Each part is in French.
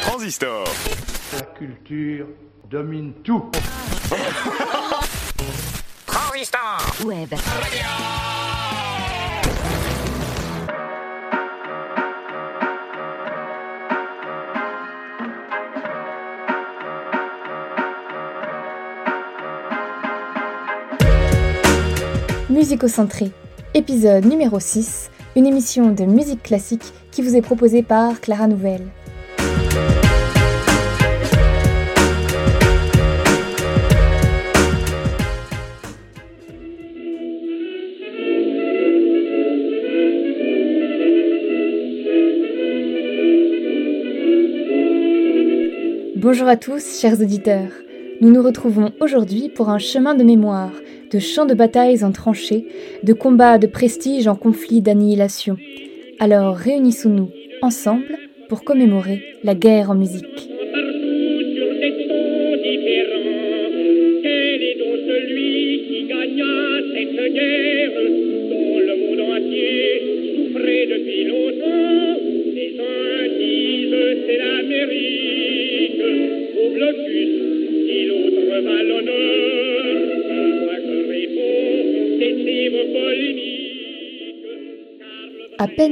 Transistor. La culture domine tout. Transistor Web. Musicocentré, épisode numéro 6, une émission de musique classique qui vous est proposée par Clara Nouvelle. Bonjour à tous, chers auditeurs. Nous nous retrouvons aujourd'hui pour un chemin de mémoire, de champs de batailles en tranchées, de combats de prestige en conflits d'annihilation. Alors réunissons-nous ensemble pour commémorer la guerre en musique.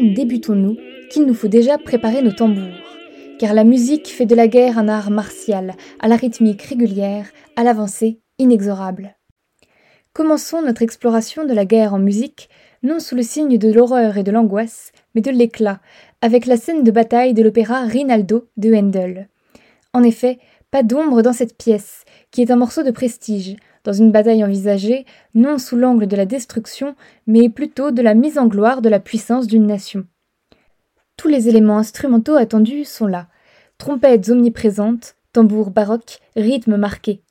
Débutons-nous qu'il nous faut déjà préparer nos tambours. Car la musique fait de la guerre un art martial, à la rythmique régulière, à l'avancée inexorable. Commençons notre exploration de la guerre en musique, non sous le signe de l'horreur et de l'angoisse, mais de l'éclat, avec la scène de bataille de l'opéra Rinaldo de Handel. En effet, pas d'ombre dans cette pièce, qui est un morceau de prestige, dans une bataille envisagée, non sous l'angle de la destruction, mais plutôt de la mise en gloire de la puissance d'une nation. Tous les éléments instrumentaux attendus sont là. Trompettes omniprésentes, tambours baroques, rythmes marqués.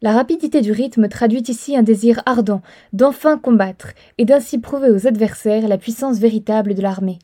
La rapidité du rythme traduit ici un désir ardent d'enfin combattre et d'ainsi prouver aux adversaires la puissance véritable de l'armée.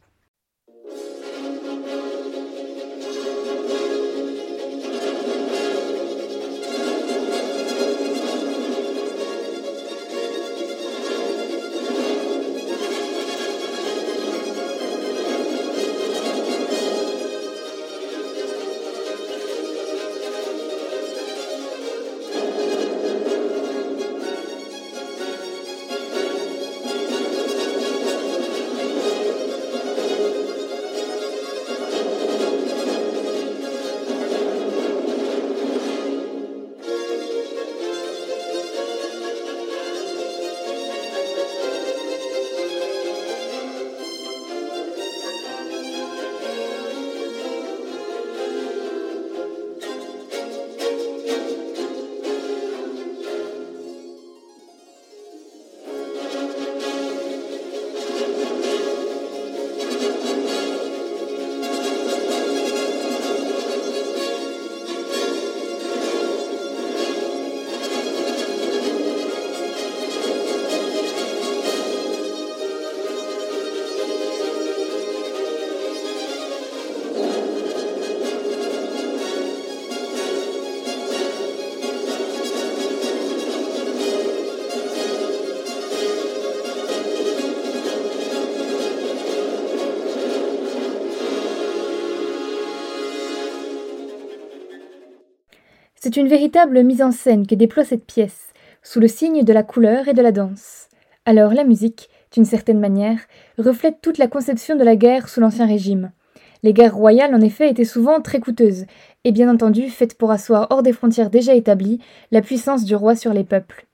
C'est une véritable mise en scène que déploie cette pièce, sous le signe de la couleur et de la danse. Alors la musique, d'une certaine manière, reflète toute la conception de la guerre sous l'Ancien Régime. Les guerres royales, en effet, étaient souvent très coûteuses, et bien entendu faites pour asseoir hors des frontières déjà établies la puissance du roi sur les peuples.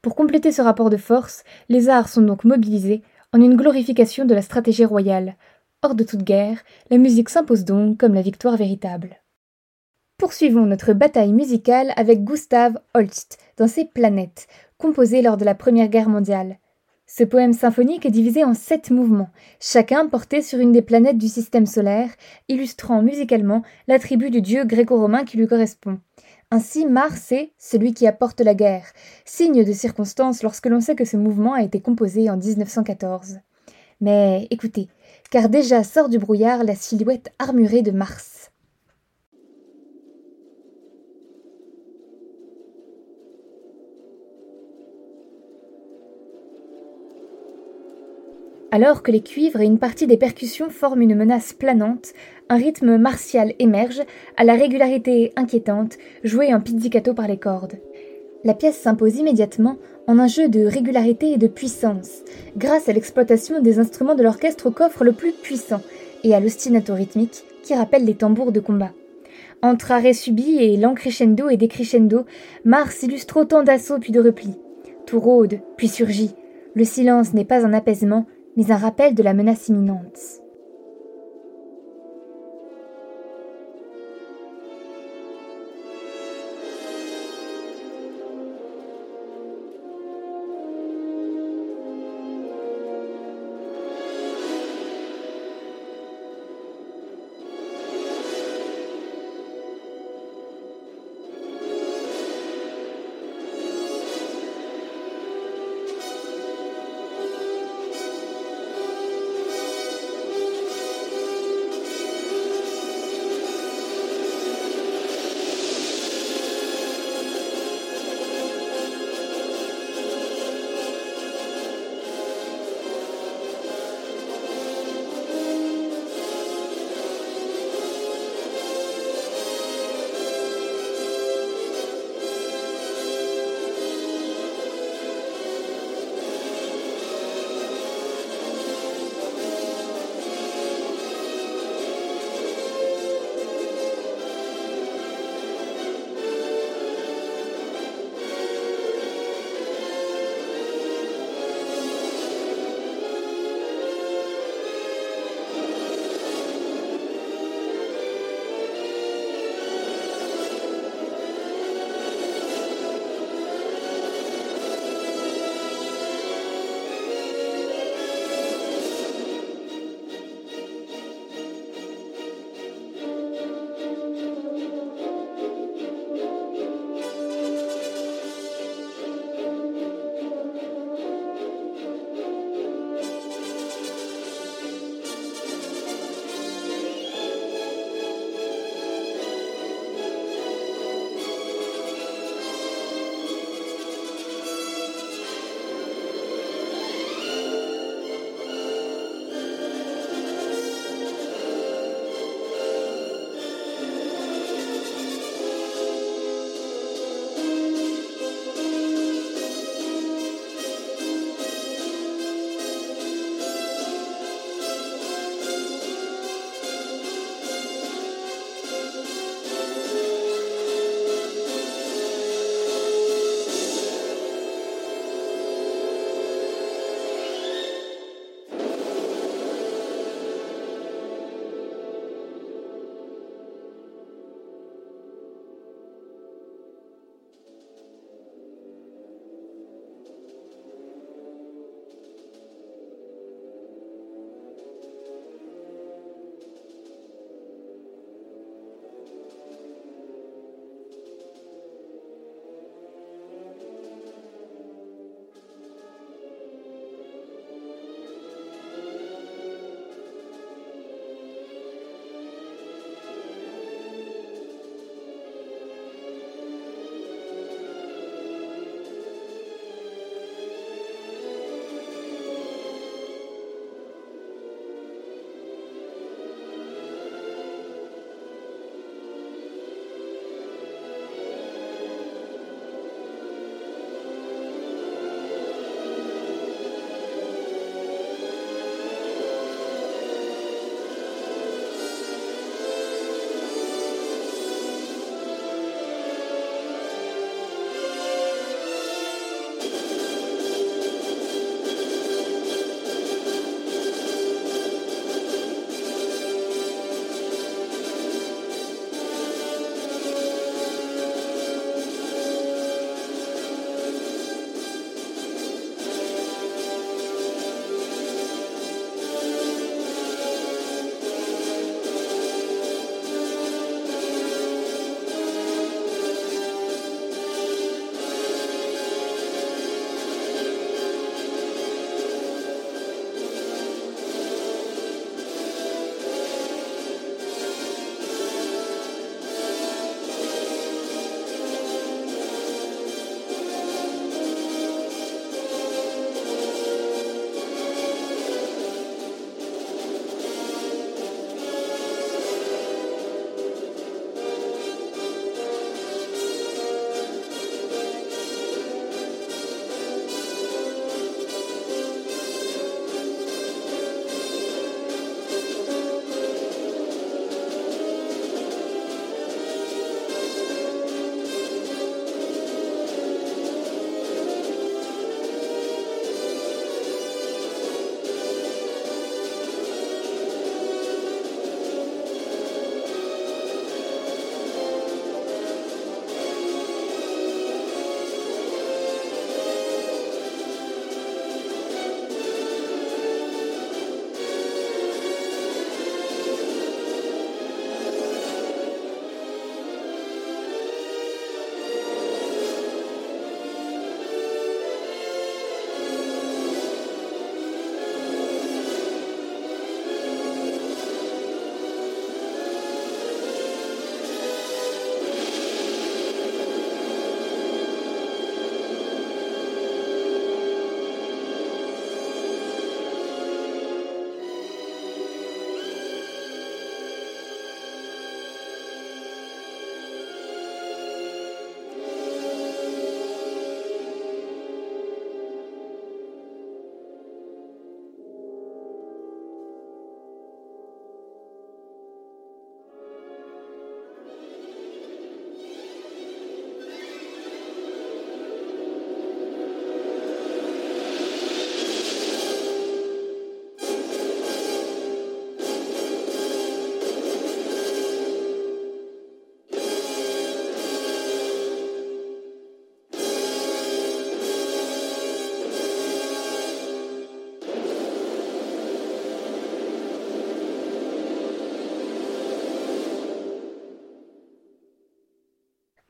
Pour compléter ce rapport de force, les arts sont donc mobilisés en une glorification de la stratégie royale. Hors de toute guerre, la musique s'impose donc comme la victoire véritable. Poursuivons notre bataille musicale avec Gustav Holst dans ses Planètes, composé lors de la Première Guerre mondiale. Ce poème symphonique est divisé en sept mouvements, chacun porté sur une des planètes du système solaire, illustrant musicalement l'attribut du dieu gréco-romain qui lui correspond. Ainsi, Mars est celui qui apporte la guerre, signe de circonstance lorsque l'on sait que ce mouvement a été composé en 1914. Mais écoutez, car déjà sort du brouillard la silhouette armurée de Mars. Alors que les cuivres et une partie des percussions forment une menace planante, un rythme martial émerge, à la régularité inquiétante, joué en pizzicato par les cordes. La pièce s'impose immédiatement en un jeu de régularité et de puissance, grâce à l'exploitation des instruments de l'orchestre au coffre le plus puissant et à l'ostinato rythmique qui rappelle les tambours de combat. Entre arrêt subi et lent crescendo et décrescendo, Mars illustre autant d'assauts puis de replis. Tout rôde, puis surgit. Le silence n'est pas un apaisement, mais un rappel de la menace imminente.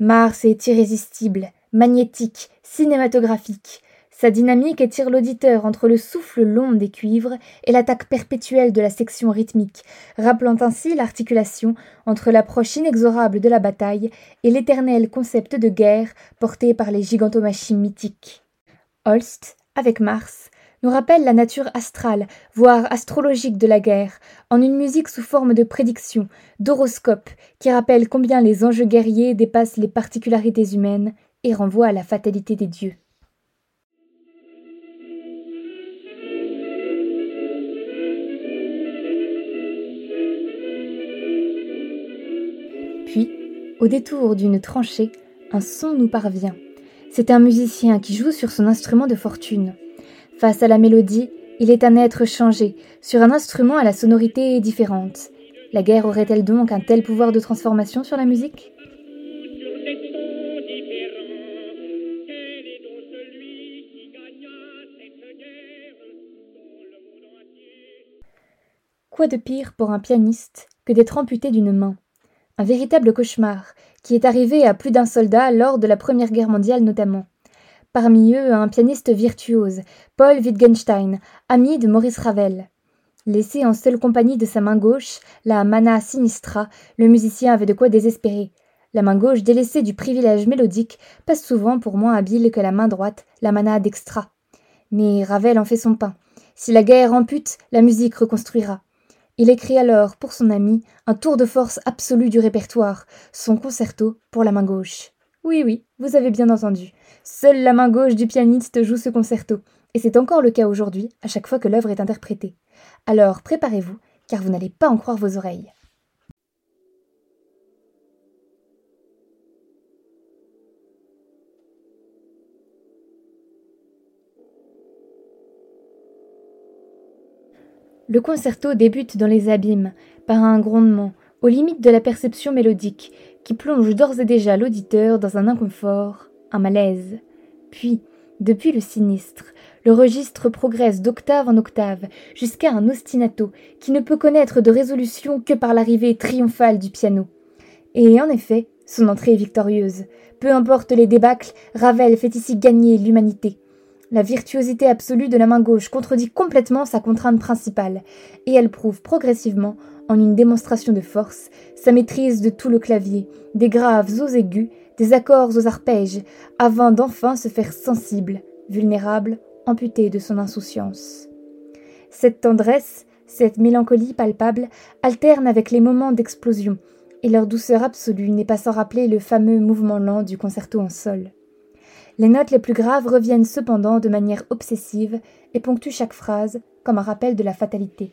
Mars est irrésistible, magnétique, cinématographique. Sa dynamique étire l'auditeur entre le souffle long des cuivres et l'attaque perpétuelle de la section rythmique, rappelant ainsi l'articulation entre l'approche inexorable de la bataille et l'éternel concept de guerre porté par les gigantomachines mythiques. Holst, avec Mars, nous rappelle la nature astrale, voire astrologique de la guerre, en une musique sous forme de prédiction, d'horoscope, qui rappelle combien les enjeux guerriers dépassent les particularités humaines et renvoient à la fatalité des dieux. Puis, au détour d'une tranchée, un son nous parvient. C'est un musicien qui joue sur son instrument de fortune. Face à la mélodie, il est un être changé, sur un instrument à la sonorité différente. La guerre aurait-elle donc un tel pouvoir de transformation sur la musique? Quoi de pire pour un pianiste que d'être amputé d'une main? Un véritable cauchemar, qui est arrivé à plus d'un soldat lors de la Première Guerre mondiale notamment. Parmi eux, un pianiste virtuose, Paul Wittgenstein, ami de Maurice Ravel. Laissé en seule compagnie de sa main gauche, la mana sinistra, le musicien avait de quoi désespérer. La main gauche délaissée du privilège mélodique passe souvent pour moins habile que la main droite, la mana dextra. Mais Ravel en fait son pain. Si la guerre ampute, la musique reconstruira. Il écrit alors, pour son ami, un tour de force absolu du répertoire, son concerto pour la main gauche. Oui, oui, vous avez bien entendu. Seule la main gauche du pianiste joue ce concerto, et c'est encore le cas aujourd'hui, à chaque fois que l'œuvre est interprétée. Alors préparez-vous, car vous n'allez pas en croire vos oreilles. Le concerto débute dans les abîmes, par un grondement, aux limites de la perception mélodique, qui plonge d'ores et déjà l'auditeur dans un inconfort, un malaise. Puis, depuis le sinistre, le registre progresse d'octave en octave, jusqu'à un ostinato qui ne peut connaître de résolution que par l'arrivée triomphale du piano. Et en effet, son entrée est victorieuse. Peu importe les débâcles, Ravel fait ici gagner l'humanité. La virtuosité absolue de la main gauche contredit complètement sa contrainte principale, et elle prouve progressivement, en une démonstration de force, sa maîtrise de tout le clavier, des graves aux aigus, des accords aux arpèges, avant d'enfin se faire sensible, vulnérable, amputé de son insouciance. Cette tendresse, cette mélancolie palpable, alterne avec les moments d'explosion, et leur douceur absolue n'est pas sans rappeler le fameux mouvement lent du concerto en sol. Les notes les plus graves reviennent cependant de manière obsessive et ponctuent chaque phrase comme un rappel de la fatalité.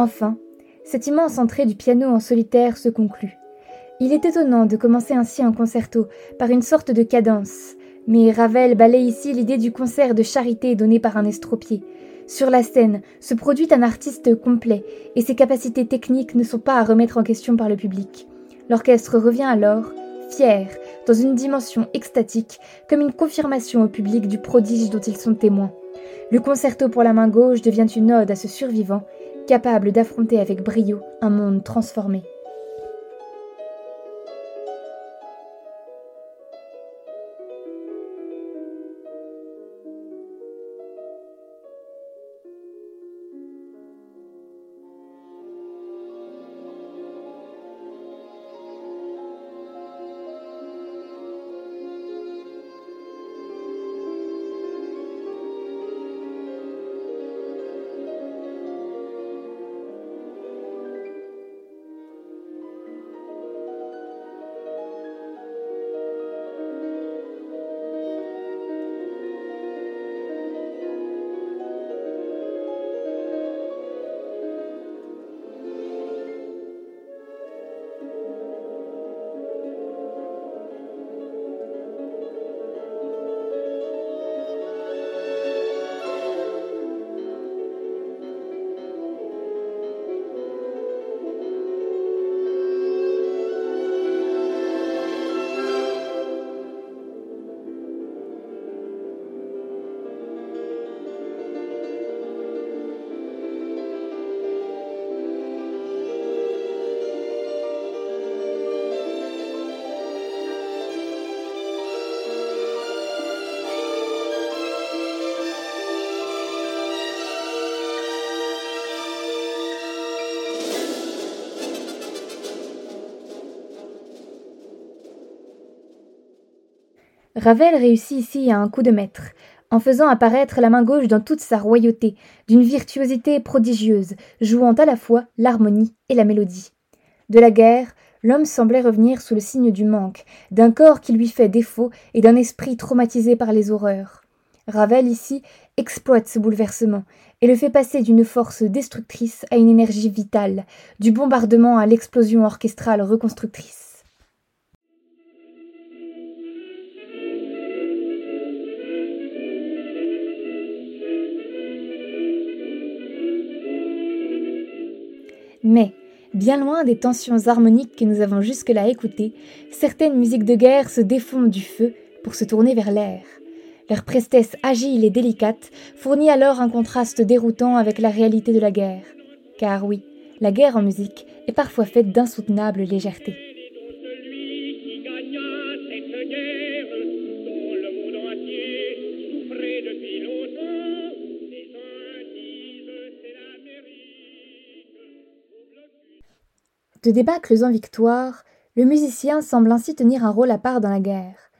Enfin, cette immense entrée du piano en solitaire se conclut. Il est étonnant de commencer ainsi un concerto par une sorte de cadence, mais Ravel balaye ici l'idée du concert de charité donné par un estropié. Sur la scène se produit un artiste complet, et ses capacités techniques ne sont pas à remettre en question par le public. L'orchestre revient alors, fier, dans une dimension extatique, comme une confirmation au public du prodige dont ils sont témoins. Le concerto pour la main gauche devient une ode à ce survivant, capable d'affronter avec brio un monde transformé. Ravel réussit ici à un coup de maître, en faisant apparaître la main gauche dans toute sa royauté, d'une virtuosité prodigieuse, jouant à la fois l'harmonie et la mélodie. De la guerre, l'homme semblait revenir sous le signe du manque, d'un corps qui lui fait défaut et d'un esprit traumatisé par les horreurs. Ravel ici exploite ce bouleversement et le fait passer d'une force destructrice à une énergie vitale, du bombardement à l'explosion orchestrale reconstructrice. Mais, bien loin des tensions harmoniques que nous avons jusque-là écoutées, certaines musiques de guerre se défondent du feu pour se tourner vers l'air. Leur prestesse agile et délicate fournit alors un contraste déroutant avec la réalité de la guerre. Car oui, la guerre en musique est parfois faite d'insoutenables légèretés. De débâcles en victoire, le musicien semble ainsi tenir un rôle à part dans la guerre.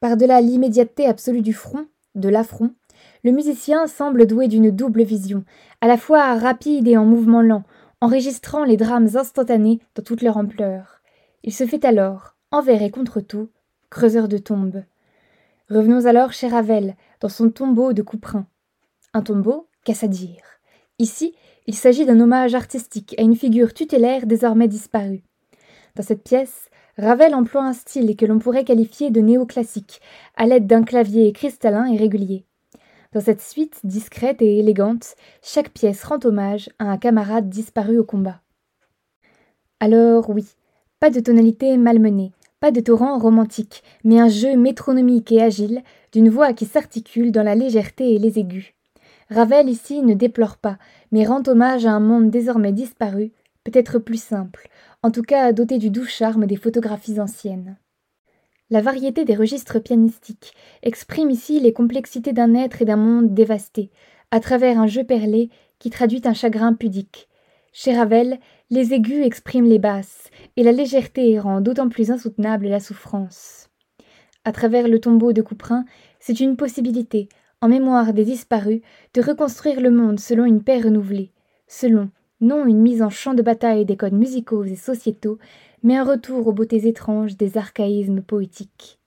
Par-delà l'immédiateté absolue du front, de l'affront, le musicien semble doué d'une double vision, à la fois rapide et en mouvement lent, enregistrant les drames instantanés dans toute leur ampleur. Il se fait alors, envers et contre tout, creuseur de tombes. Revenons alors chez Ravel, dans son tombeau de Couperin. Un tombeau, qu'à-ce dire Ici, il s'agit d'un hommage artistique à une figure tutélaire désormais disparue. Dans cette pièce, Ravel emploie un style que l'on pourrait qualifier de néoclassique, à l'aide d'un clavier cristallin et régulier. Dans cette suite discrète et élégante, chaque pièce rend hommage à un camarade disparu au combat. Alors oui, pas de tonalité malmenée, pas de torrent romantique, mais un jeu métronomique et agile, d'une voix qui s'articule dans la légèreté et les aigus. Ravel ici ne déplore pas, mais rend hommage à un monde désormais disparu, peut-être plus simple, en tout cas doté du doux charme des photographies anciennes. La variété des registres pianistiques exprime ici les complexités d'un être et d'un monde dévasté, à travers un jeu perlé qui traduit un chagrin pudique. Chez Ravel, les aigus expriment les basses, et la légèreté rend d'autant plus insoutenable la souffrance. À travers le tombeau de Couperin, c'est une possibilité, en mémoire des disparus, de reconstruire le monde selon une paix renouvelée, selon non une mise en champ de bataille des codes musicaux et sociétaux, mais un retour aux beautés étranges des archaïsmes poétiques.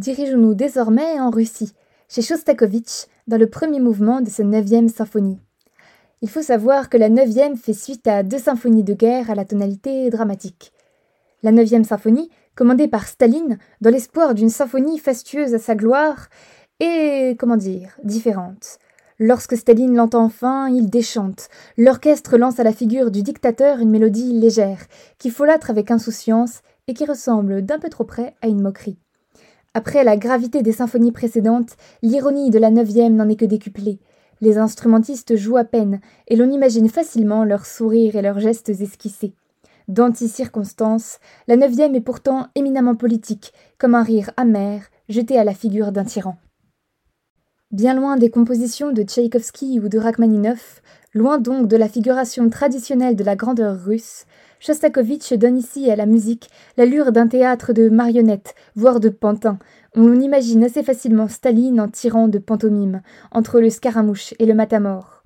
Dirigeons-nous désormais en Russie, chez Shostakovich, dans le premier mouvement de sa neuvième symphonie. Il faut savoir que la neuvième fait suite à deux symphonies de guerre à la tonalité dramatique. La neuvième symphonie, commandée par Staline dans l'espoir d'une symphonie fastueuse à sa gloire, est, comment dire, différente. Lorsque Staline l'entend enfin, il déchante. L'orchestre lance à la figure du dictateur une mélodie légère, qui folâtre avec insouciance et qui ressemble d'un peu trop près à une moquerie. Après la gravité des symphonies précédentes, l'ironie de la neuvième n'en est que décuplée. Les instrumentistes jouent à peine, et l'on imagine facilement leurs sourires et leurs gestes esquissés. D'anti-circonstance, la neuvième est pourtant éminemment politique, comme un rire amer jeté à la figure d'un tyran. Bien loin des compositions de Tchaïkovski ou de Rachmaninoff, loin donc de la figuration traditionnelle de la grandeur russe, Shostakovich donne ici à la musique l'allure d'un théâtre de marionnettes, voire de pantins, où l'on imagine assez facilement Staline en tirant de pantomime, entre le scaramouche et le matamor.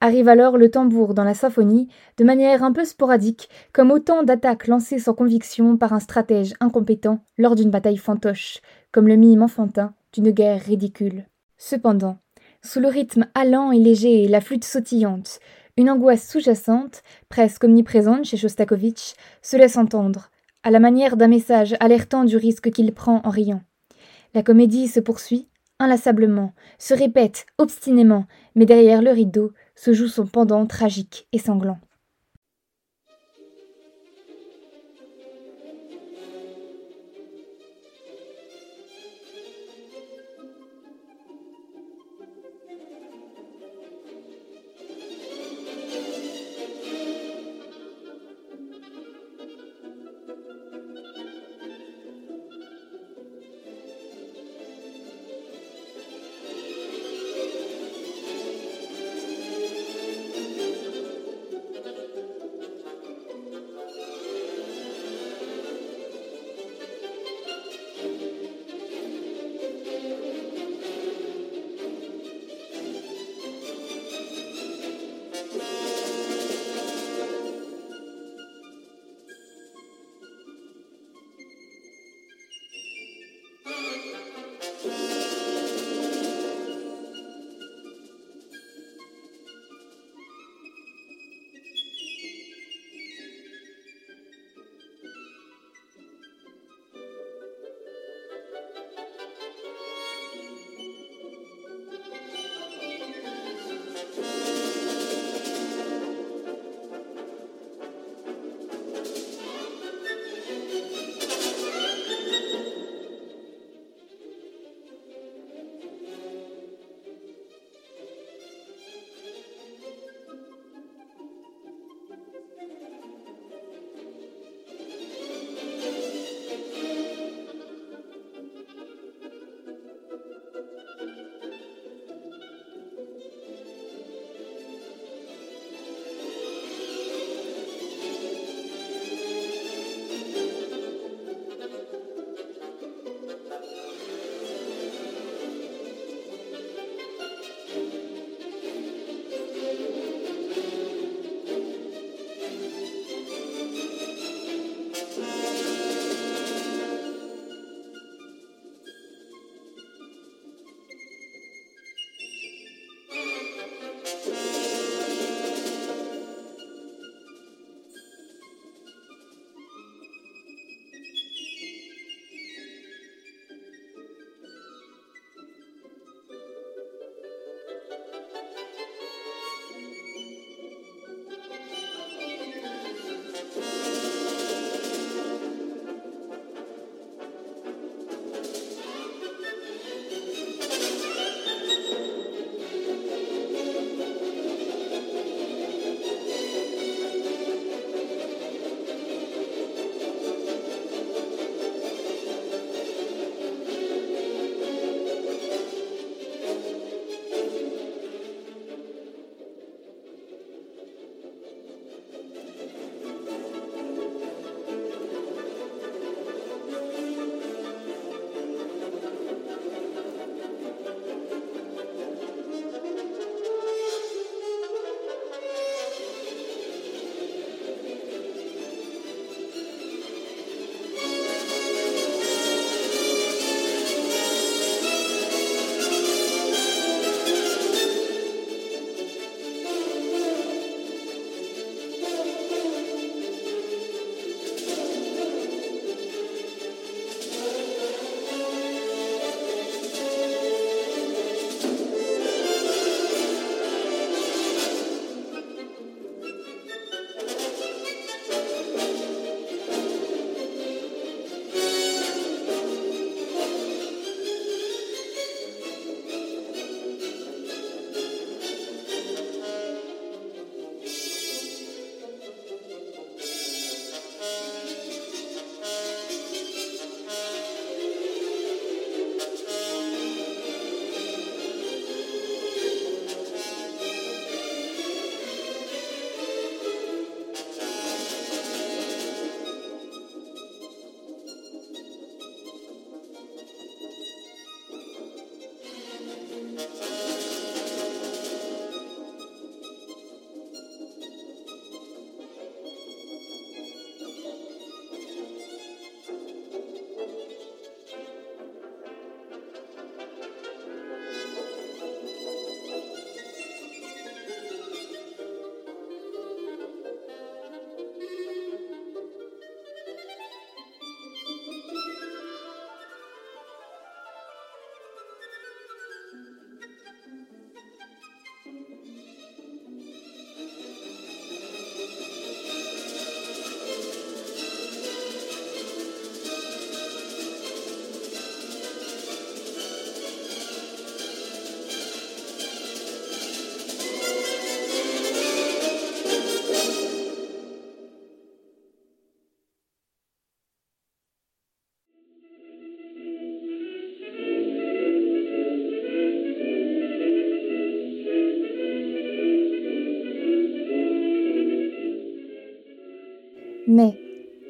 Arrive alors le tambour dans la symphonie, de manière un peu sporadique, comme autant d'attaques lancées sans conviction par un stratège incompétent lors d'une bataille fantoche, comme le mime enfantin d'une guerre ridicule. Cependant, sous le rythme allant et léger la flûte sautillante, une angoisse sous-jacente, presque omniprésente chez Shostakovich, se laisse entendre, à la manière d'un message alertant du risque qu'il prend en riant. La comédie se poursuit, inlassablement, se répète obstinément, mais derrière le rideau se joue son pendant tragique et sanglant.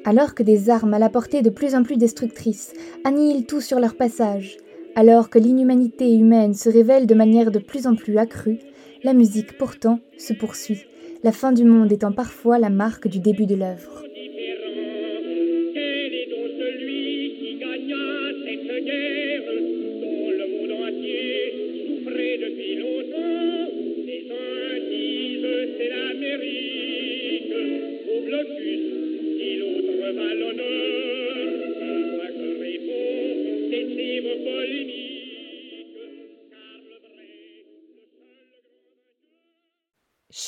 Alors que des armes à la portée de plus en plus destructrices annihilent tout sur leur passage, alors que l'inhumanité humaine se révèle de manière de plus en plus accrue, la musique pourtant se poursuit, la fin du monde étant parfois la marque du début de l'œuvre.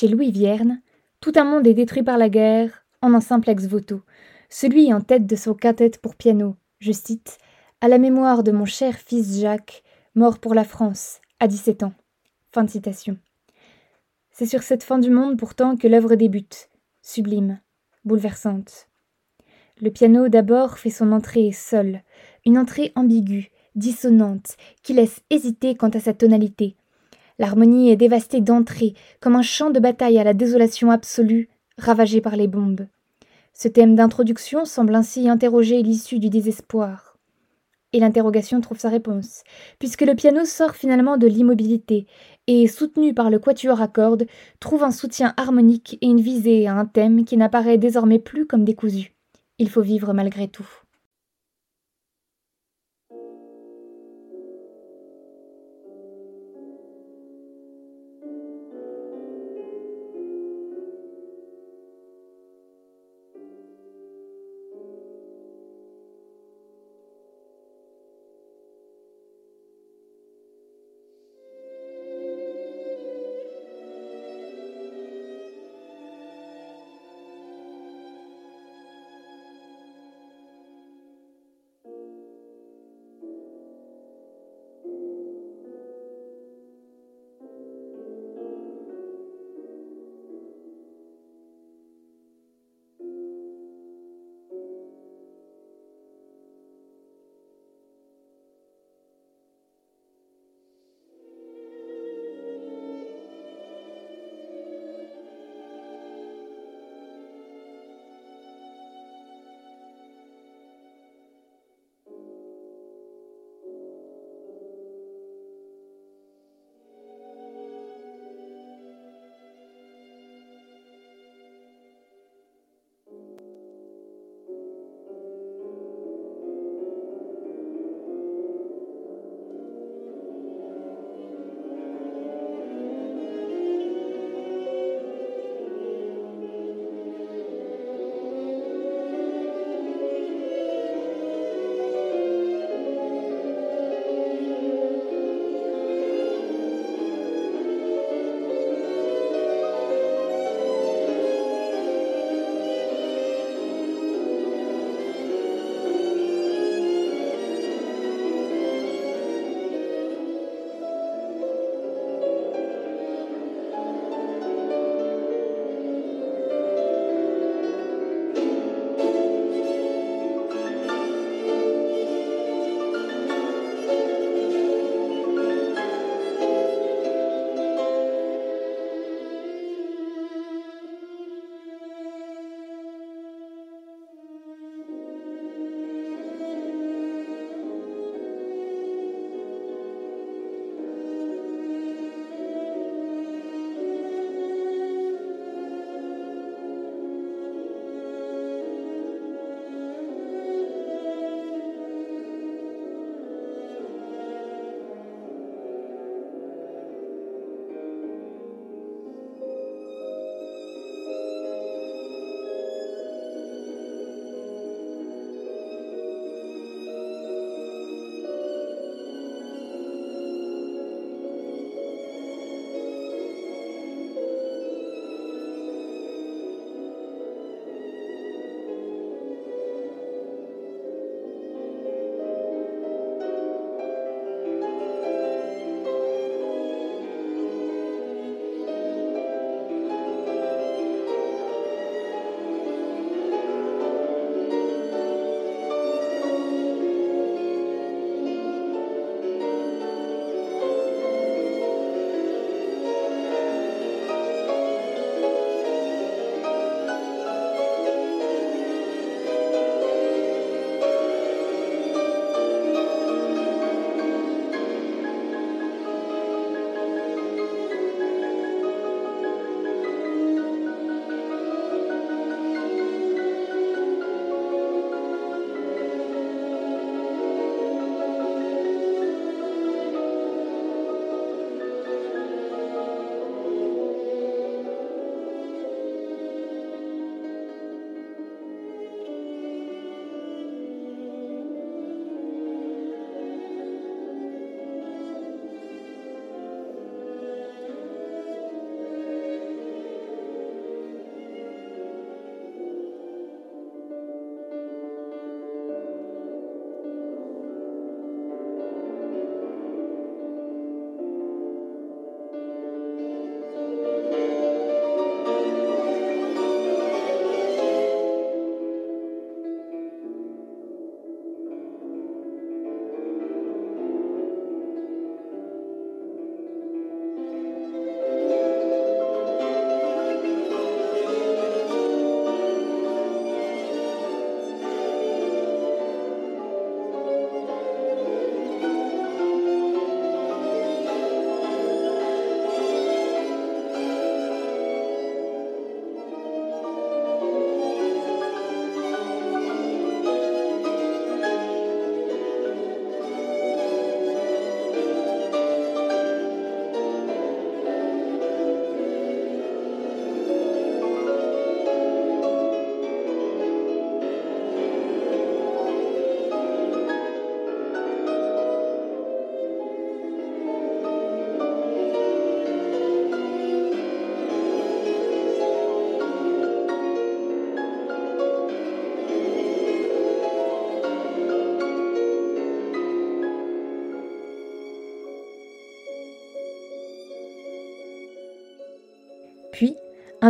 Louis Vierne, tout un monde est détruit par la guerre en un simple ex-voto. Celui en tête de son quintette pour piano, je cite, À la mémoire de mon cher fils Jacques, mort pour la France, à 17 ans. Fin citation. C'est sur cette fin du monde pourtant que l'œuvre débute, sublime, bouleversante. Le piano d'abord fait son entrée seul, une entrée ambiguë, dissonante, qui laisse hésiter quant à sa tonalité. L'harmonie est dévastée d'entrée, comme un champ de bataille à la désolation absolue, ravagé par les bombes. Ce thème d'introduction semble ainsi interroger l'issue du désespoir. Et l'interrogation trouve sa réponse, puisque le piano sort finalement de l'immobilité et, soutenu par le quatuor à cordes, trouve un soutien harmonique et une visée à un thème qui n'apparaît désormais plus comme décousu. Il faut vivre malgré tout.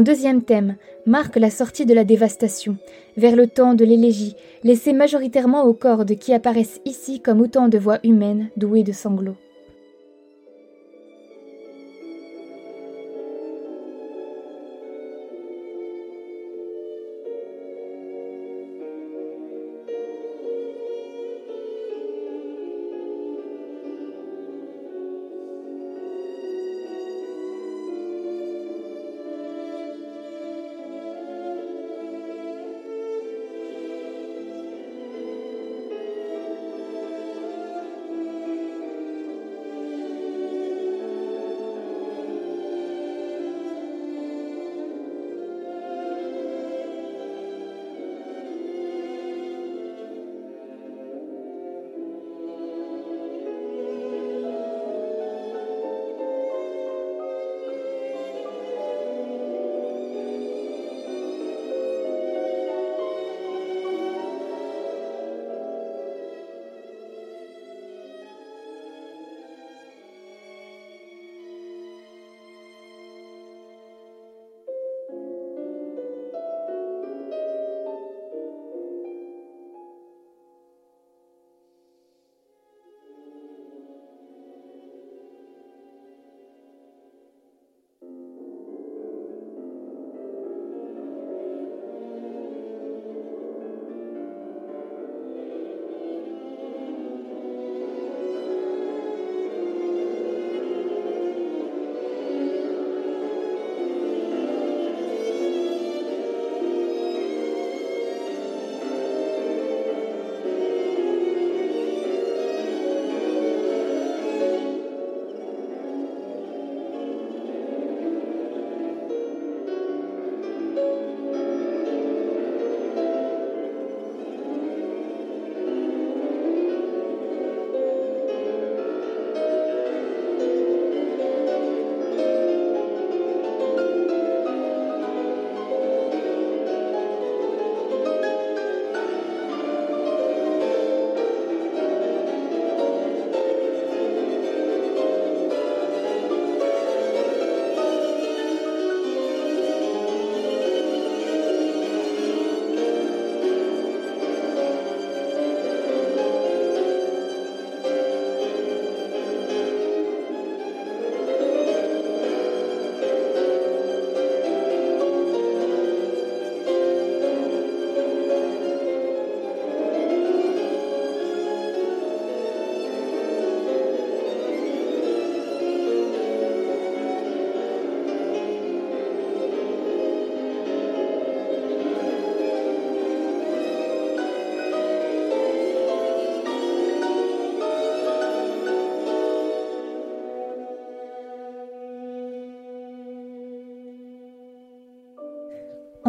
Un deuxième thème marque la sortie de la dévastation, vers le temps de l'élégie, laissée majoritairement aux cordes qui apparaissent ici comme autant de voix humaines douées de sanglots.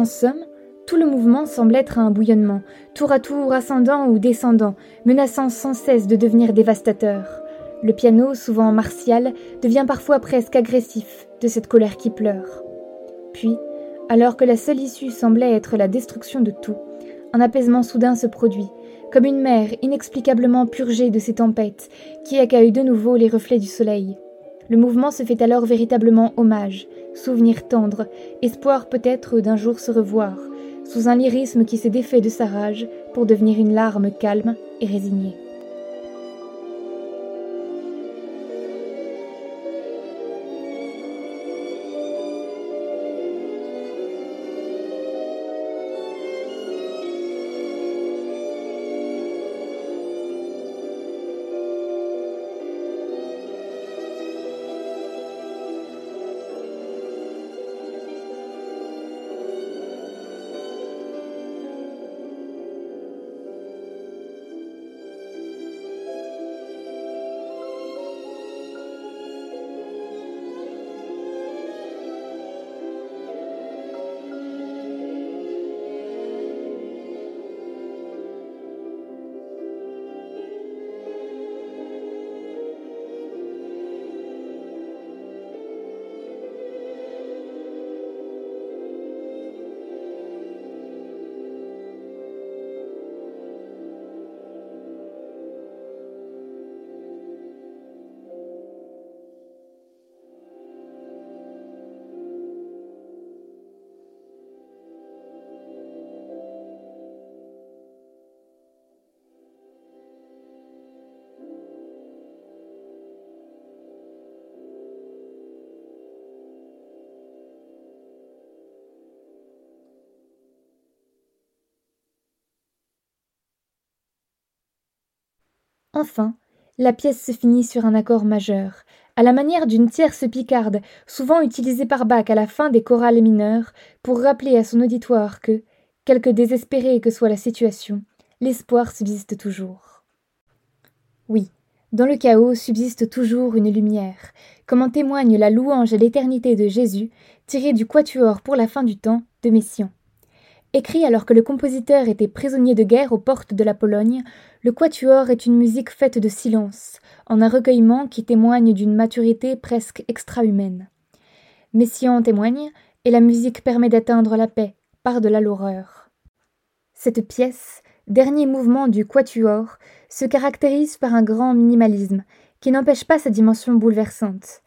En somme, tout le mouvement semble être un bouillonnement, tour à tour ascendant ou descendant, menaçant sans cesse de devenir dévastateur. Le piano, souvent martial, devient parfois presque agressif de cette colère qui pleure. Puis, alors que la seule issue semblait être la destruction de tout, un apaisement soudain se produit, comme une mer inexplicablement purgée de ses tempêtes, qui accueille de nouveau les reflets du soleil. Le mouvement se fait alors véritablement hommage, souvenir tendre, espoir peut-être d'un jour se revoir, sous un lyrisme qui s'est défait de sa rage pour devenir une larme calme et résignée. Enfin, la pièce se finit sur un accord majeur, à la manière d'une tierce picarde, souvent utilisée par Bach à la fin des chorales mineures, pour rappeler à son auditoire que, quelque désespérée que soit la situation, l'espoir subsiste toujours. Oui, dans le chaos subsiste toujours une lumière, comme en témoigne la louange à l'éternité de Jésus, tirée du Quatuor pour la fin du temps de Messiaen. Écrit alors que le compositeur était prisonnier de guerre aux portes de la Pologne, le quatuor est une musique faite de silence, en un recueillement qui témoigne d'une maturité presque extra-humaine. Messiaen témoigne, et la musique permet d'atteindre la paix, par-delà l'horreur. Cette pièce, dernier mouvement du quatuor, se caractérise par un grand minimalisme, qui n'empêche pas sa dimension bouleversante.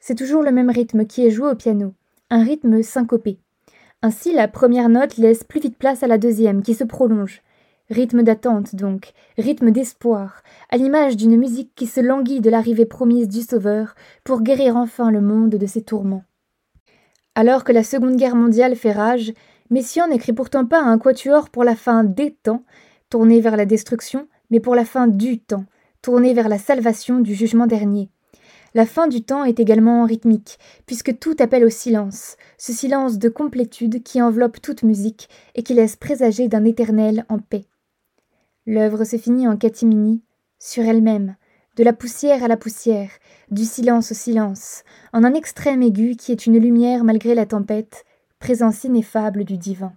C'est toujours le même rythme qui est joué au piano, un rythme syncopé. Ainsi, la première note laisse plus vite place à la deuxième, qui se prolonge. Rythme d'attente, donc, rythme d'espoir, à l'image d'une musique qui se languit de l'arrivée promise du Sauveur pour guérir enfin le monde de ses tourments. Alors que la Seconde Guerre mondiale fait rage, Messiaen n'écrit pourtant pas un quatuor pour la fin des temps, tourné vers la destruction, mais pour la fin du temps, tourné vers la salvation du jugement dernier. La fin du temps est également rythmique, puisque tout appelle au silence, ce silence de complétude qui enveloppe toute musique et qui laisse présager d'un éternel en paix. L'œuvre se finit en catimini, sur elle-même, de la poussière à la poussière, du silence au silence, en un extrême aigu qui est une lumière malgré la tempête, présence ineffable du divin.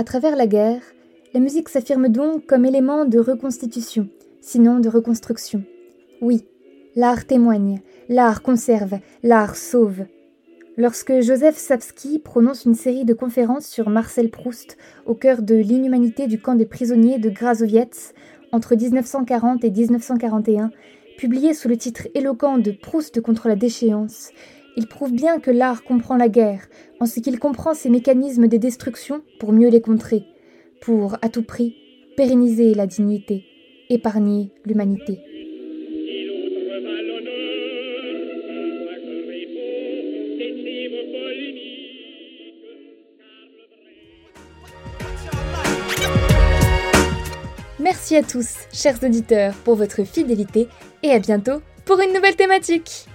À travers la guerre, la musique s'affirme donc comme élément de reconstitution, sinon de reconstruction. Oui, l'art témoigne, l'art conserve, l'art sauve. Lorsque Joseph Sapsky prononce une série de conférences sur Marcel Proust au cœur de l'inhumanité du camp des prisonniers de Grazowiec entre 1940 et 1941, publié sous le titre éloquent de Proust contre la déchéance, il prouve bien que l'art comprend la guerre, en ce qu'il comprend ses mécanismes de destruction pour mieux les contrer, pour, à tout prix, pérenniser la dignité, épargner l'humanité. Merci à tous, chers auditeurs, pour votre fidélité et à bientôt pour une nouvelle thématique.